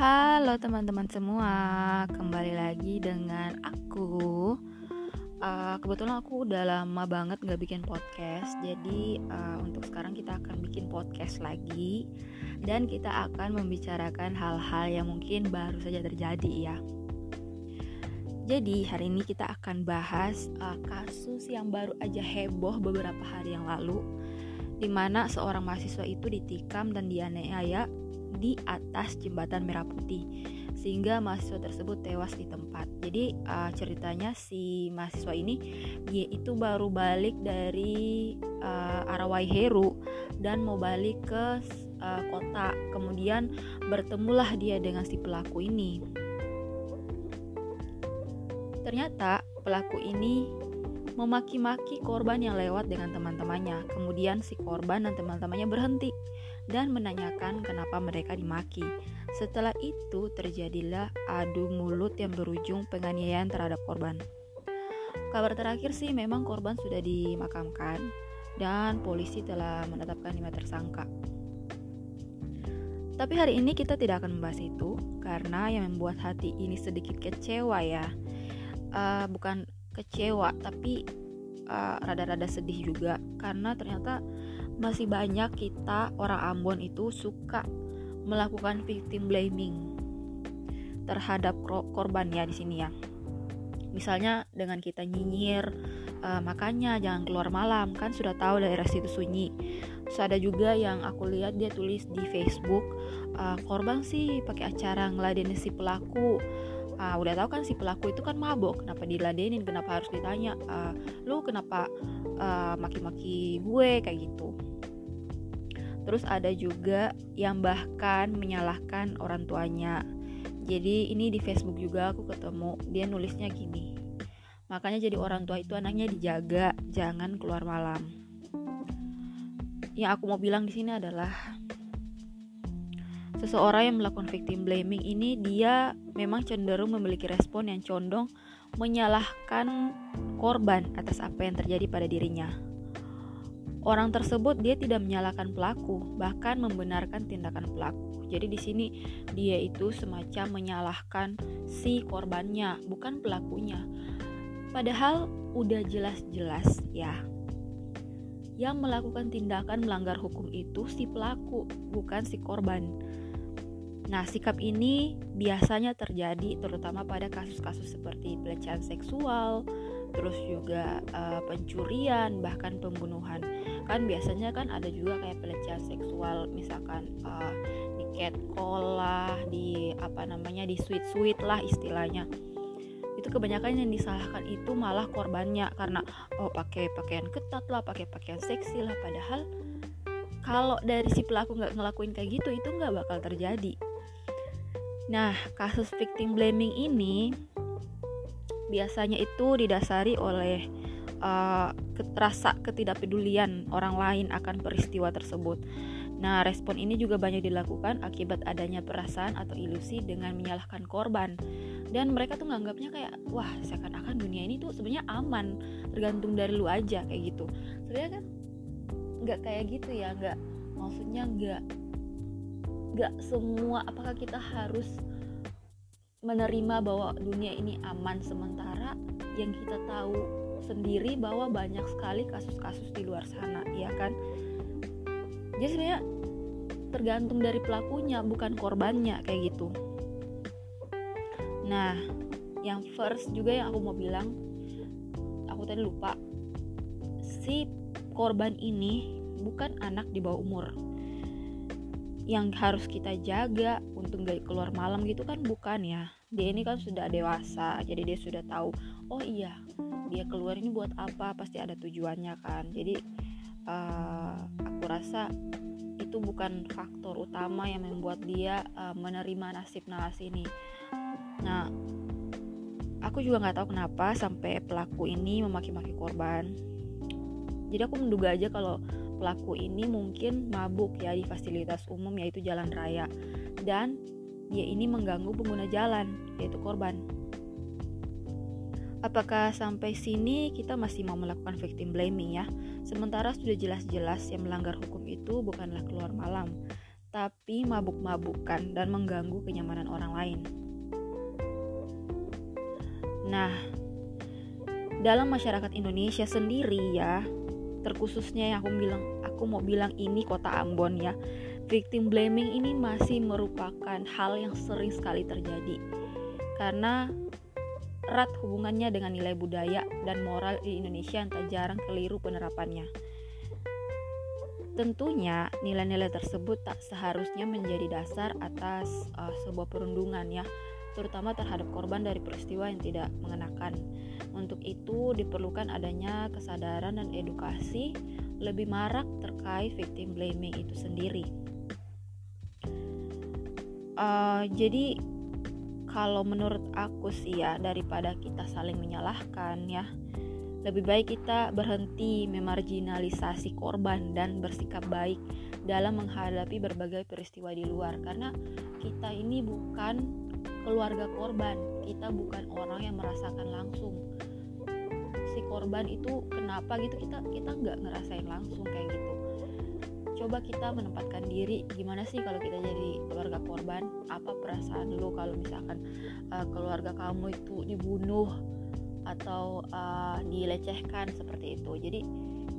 Halo teman-teman semua, kembali lagi dengan aku. Uh, kebetulan aku udah lama banget gak bikin podcast, jadi uh, untuk sekarang kita akan bikin podcast lagi dan kita akan membicarakan hal-hal yang mungkin baru saja terjadi ya. Jadi hari ini kita akan bahas uh, kasus yang baru aja heboh beberapa hari yang lalu, di mana seorang mahasiswa itu ditikam dan dianiaya di atas jembatan Merah Putih sehingga mahasiswa tersebut tewas di tempat. Jadi uh, ceritanya si mahasiswa ini dia itu baru balik dari uh, arah Waiheru dan mau balik ke uh, kota. Kemudian bertemulah dia dengan si pelaku ini. Ternyata pelaku ini memaki-maki korban yang lewat dengan teman-temannya. Kemudian si korban dan teman-temannya berhenti dan menanyakan kenapa mereka dimaki. Setelah itu terjadilah adu mulut yang berujung penganiayaan terhadap korban. Kabar terakhir sih memang korban sudah dimakamkan dan polisi telah menetapkan lima tersangka. Tapi hari ini kita tidak akan membahas itu karena yang membuat hati ini sedikit kecewa ya. Uh, bukan kecewa tapi eh, rada-rada uh, sedih juga karena ternyata masih banyak kita orang Ambon itu suka melakukan victim blaming terhadap korban ya di sini ya. Misalnya dengan kita nyinyir, uh, makanya jangan keluar malam kan sudah tahu daerah situ sunyi. Terus ada juga yang aku lihat dia tulis di Facebook, uh, korban sih pakai acara ngeladenin si pelaku. Uh, udah tahu kan si pelaku itu kan mabok, kenapa diladenin, kenapa harus ditanya, uh, lu kenapa maki-maki gue kayak gitu. Terus ada juga yang bahkan menyalahkan orang tuanya. Jadi ini di Facebook juga aku ketemu dia nulisnya gini. Makanya jadi orang tua itu anaknya dijaga, jangan keluar malam. Yang aku mau bilang di sini adalah seseorang yang melakukan victim blaming ini dia memang cenderung memiliki respon yang condong menyalahkan korban atas apa yang terjadi pada dirinya. Orang tersebut dia tidak menyalahkan pelaku, bahkan membenarkan tindakan pelaku. Jadi di sini dia itu semacam menyalahkan si korbannya, bukan pelakunya. Padahal udah jelas-jelas ya. Yang melakukan tindakan melanggar hukum itu si pelaku, bukan si korban. Nah, sikap ini biasanya terjadi terutama pada kasus-kasus seperti pelecehan seksual, terus juga uh, pencurian, bahkan pembunuhan. Kan biasanya kan ada juga kayak pelecehan seksual misalkan uh, di catcall lah di apa namanya di sweet sweet lah istilahnya. Itu kebanyakan yang disalahkan itu malah korbannya karena oh pakai pakaian ketat lah pakai pakaian seksi lah. Padahal kalau dari si pelaku nggak ngelakuin kayak gitu itu nggak bakal terjadi. Nah kasus victim blaming ini biasanya itu didasari oleh uh, rasa ketidakpedulian orang lain akan peristiwa tersebut. Nah, respon ini juga banyak dilakukan akibat adanya perasaan atau ilusi dengan menyalahkan korban. Dan mereka tuh nganggapnya kayak, wah seakan-akan dunia ini tuh sebenarnya aman, tergantung dari lu aja kayak gitu. Sebenarnya kan nggak kayak gitu ya, nggak maksudnya nggak nggak semua apakah kita harus menerima bahwa dunia ini aman. Sementara yang kita tahu sendiri bahwa banyak sekali kasus-kasus di luar sana ya kan? Jadi sebenarnya tergantung dari pelakunya bukan korbannya kayak gitu. Nah yang first juga yang aku mau bilang aku tadi lupa. Si korban ini bukan anak di bawah umur yang harus kita jaga untuk gak keluar malam gitu kan bukan ya. Dia ini kan sudah dewasa jadi dia sudah tahu oh iya dia keluar ini buat apa? Pasti ada tujuannya kan. Jadi uh, aku rasa itu bukan faktor utama yang membuat dia uh, menerima nasib naas ini. Nah aku juga nggak tahu kenapa sampai pelaku ini memaki-maki korban. Jadi aku menduga aja kalau pelaku ini mungkin mabuk ya di fasilitas umum yaitu jalan raya dan dia ini mengganggu pengguna jalan yaitu korban Apakah sampai sini kita masih mau melakukan victim blaming ya? Sementara sudah jelas-jelas yang melanggar hukum itu bukanlah keluar malam, tapi mabuk-mabukan dan mengganggu kenyamanan orang lain. Nah, dalam masyarakat Indonesia sendiri ya, terkhususnya yang aku bilang, aku mau bilang ini kota Ambon ya. Victim blaming ini masih merupakan hal yang sering sekali terjadi. Karena erat hubungannya dengan nilai budaya dan moral di Indonesia yang tak jarang keliru penerapannya. Tentunya nilai-nilai tersebut tak seharusnya menjadi dasar atas uh, sebuah perundungan ya, terutama terhadap korban dari peristiwa yang tidak mengenakan. Untuk itu diperlukan adanya kesadaran dan edukasi lebih marak terkait victim blaming itu sendiri. Uh, jadi kalau menurut aku sih ya daripada kita saling menyalahkan ya lebih baik kita berhenti memarginalisasi korban dan bersikap baik dalam menghadapi berbagai peristiwa di luar karena kita ini bukan keluarga korban. Kita bukan orang yang merasakan langsung. Si korban itu kenapa gitu? Kita kita nggak ngerasain langsung kayak gitu. Coba kita menempatkan diri. Gimana sih kalau kita jadi keluarga korban? Apa perasaan lo kalau misalkan uh, keluarga kamu itu dibunuh atau uh, dilecehkan seperti itu? Jadi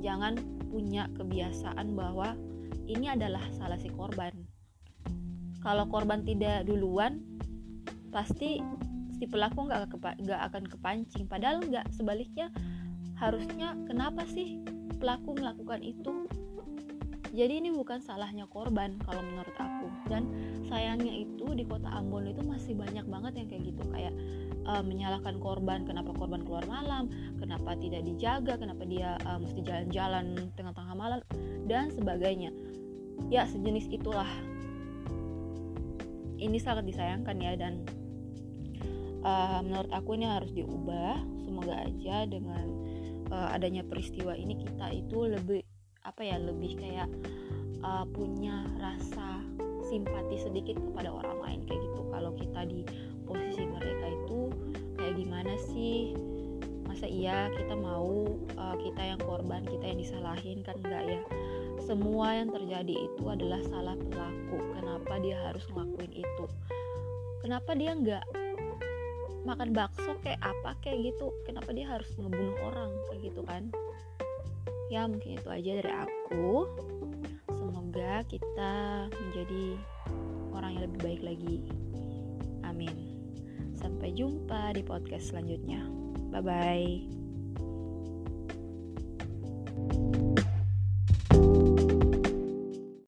jangan punya kebiasaan bahwa ini adalah salah si korban. Kalau korban tidak duluan pasti si pelaku nggak akan kepancing. Padahal nggak sebaliknya harusnya kenapa sih pelaku melakukan itu? Jadi ini bukan salahnya korban kalau menurut aku. Dan sayangnya itu di kota Ambon itu masih banyak banget yang kayak gitu. Kayak uh, menyalahkan korban kenapa korban keluar malam kenapa tidak dijaga kenapa dia uh, mesti jalan-jalan tengah-tengah malam dan sebagainya. Ya sejenis itulah. Ini sangat disayangkan ya dan uh, menurut aku ini harus diubah semoga aja dengan uh, adanya peristiwa ini kita itu lebih apa ya lebih kayak uh, punya rasa simpati sedikit kepada orang lain. Kayak gitu kalau kita di posisi mereka itu kayak gimana sih? Masa iya kita mau uh, kita yang korban kita yang disalahin kan enggak ya? Semua yang terjadi itu adalah salah pelaku. Kenapa dia harus ngelakuin itu? Kenapa dia nggak makan bakso kayak apa kayak gitu. Kenapa dia harus ngebunuh orang kayak gitu kan? Ya mungkin itu aja dari aku. Semoga kita menjadi orang yang lebih baik lagi. Amin. Sampai jumpa di podcast selanjutnya. Bye bye